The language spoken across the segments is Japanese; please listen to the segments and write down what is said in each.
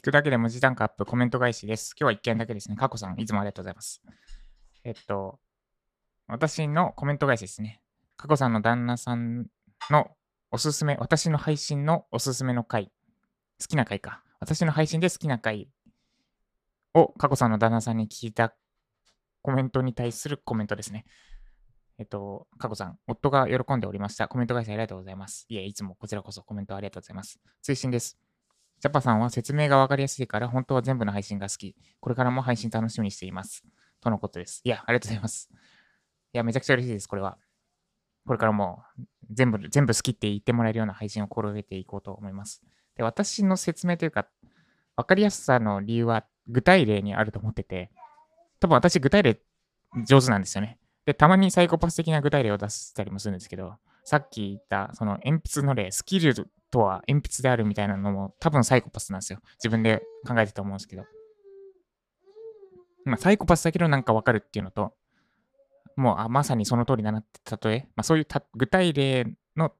聞くだけで文字単価アップ、コメント返しです。今日は一件だけですね。過去さん、いつもありがとうございます。えっと、私のコメント返しですね。過去さんの旦那さんのおすすめ、私の配信のおすすめの回、好きな回か。私の配信で好きな回を過去さんの旦那さんに聞いたコメントに対するコメントですね。えっと、過去さん、夫が喜んでおりました。コメント返しありがとうございます。いえ、いつもこちらこそコメントありがとうございます。追伸です。ジャパさんは説明がわかりやすいから、本当は全部の配信が好き。これからも配信楽しみにしています。とのことです。いや、ありがとうございます。いや、めちゃくちゃ嬉しいです、これは。これからも全部、全部好きって言ってもらえるような配信を心がけていこうと思います。で、私の説明というか、わかりやすさの理由は具体例にあると思ってて、多分私具体例上手なんですよね。で、たまにサイコパス的な具体例を出したりもするんですけど、さっき言ったその鉛筆の例、スキルとは鉛筆であるみたいなのも多分サイコパスなんですよ。自分で考えてたと思うんですけど。まあ、サイコパスだけどなんかわかるっていうのと、もうあまさにその通りだなって例え、まあ、そういうた具体例の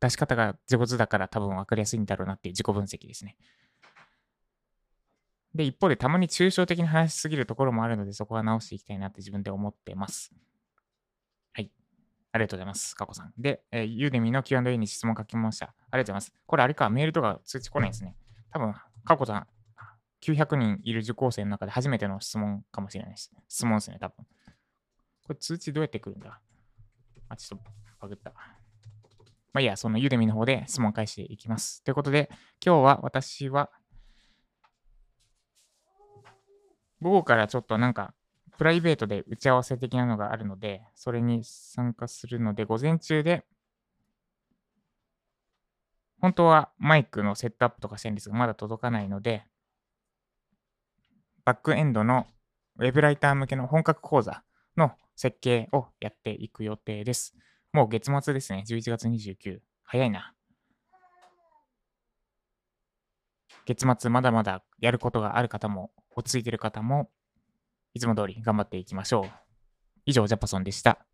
出し方が上手だから多分分かりやすいんだろうなっていう自己分析ですね。で、一方でたまに抽象的な話しすぎるところもあるので、そこは直していきたいなって自分で思ってます。ありがとうございます。かこさん。で、えー、ユーデミの Q&A に質問書きました。ありがとうございます。これあれか、メールとか通知来ないですね。多分、かこさん、900人いる受講生の中で初めての質問かもしれないです。質問ですね、多分。これ通知どうやって来るんだ？あ、ちょっとバグった。まあいいや、そのユーデミの方で質問返していきます。ということで、今日は私は、午後からちょっとなんか、プライベートで打ち合わせ的なのがあるので、それに参加するので、午前中で、本当はマイクのセットアップとかしてるんですが、まだ届かないので、バックエンドのウェブライター向けの本格講座の設計をやっていく予定です。もう月末ですね。11月29。早いな。月末まだまだやることがある方も、落ち着いてる方も、いつも通り頑張っていきましょう。以上、ジャパソンでした。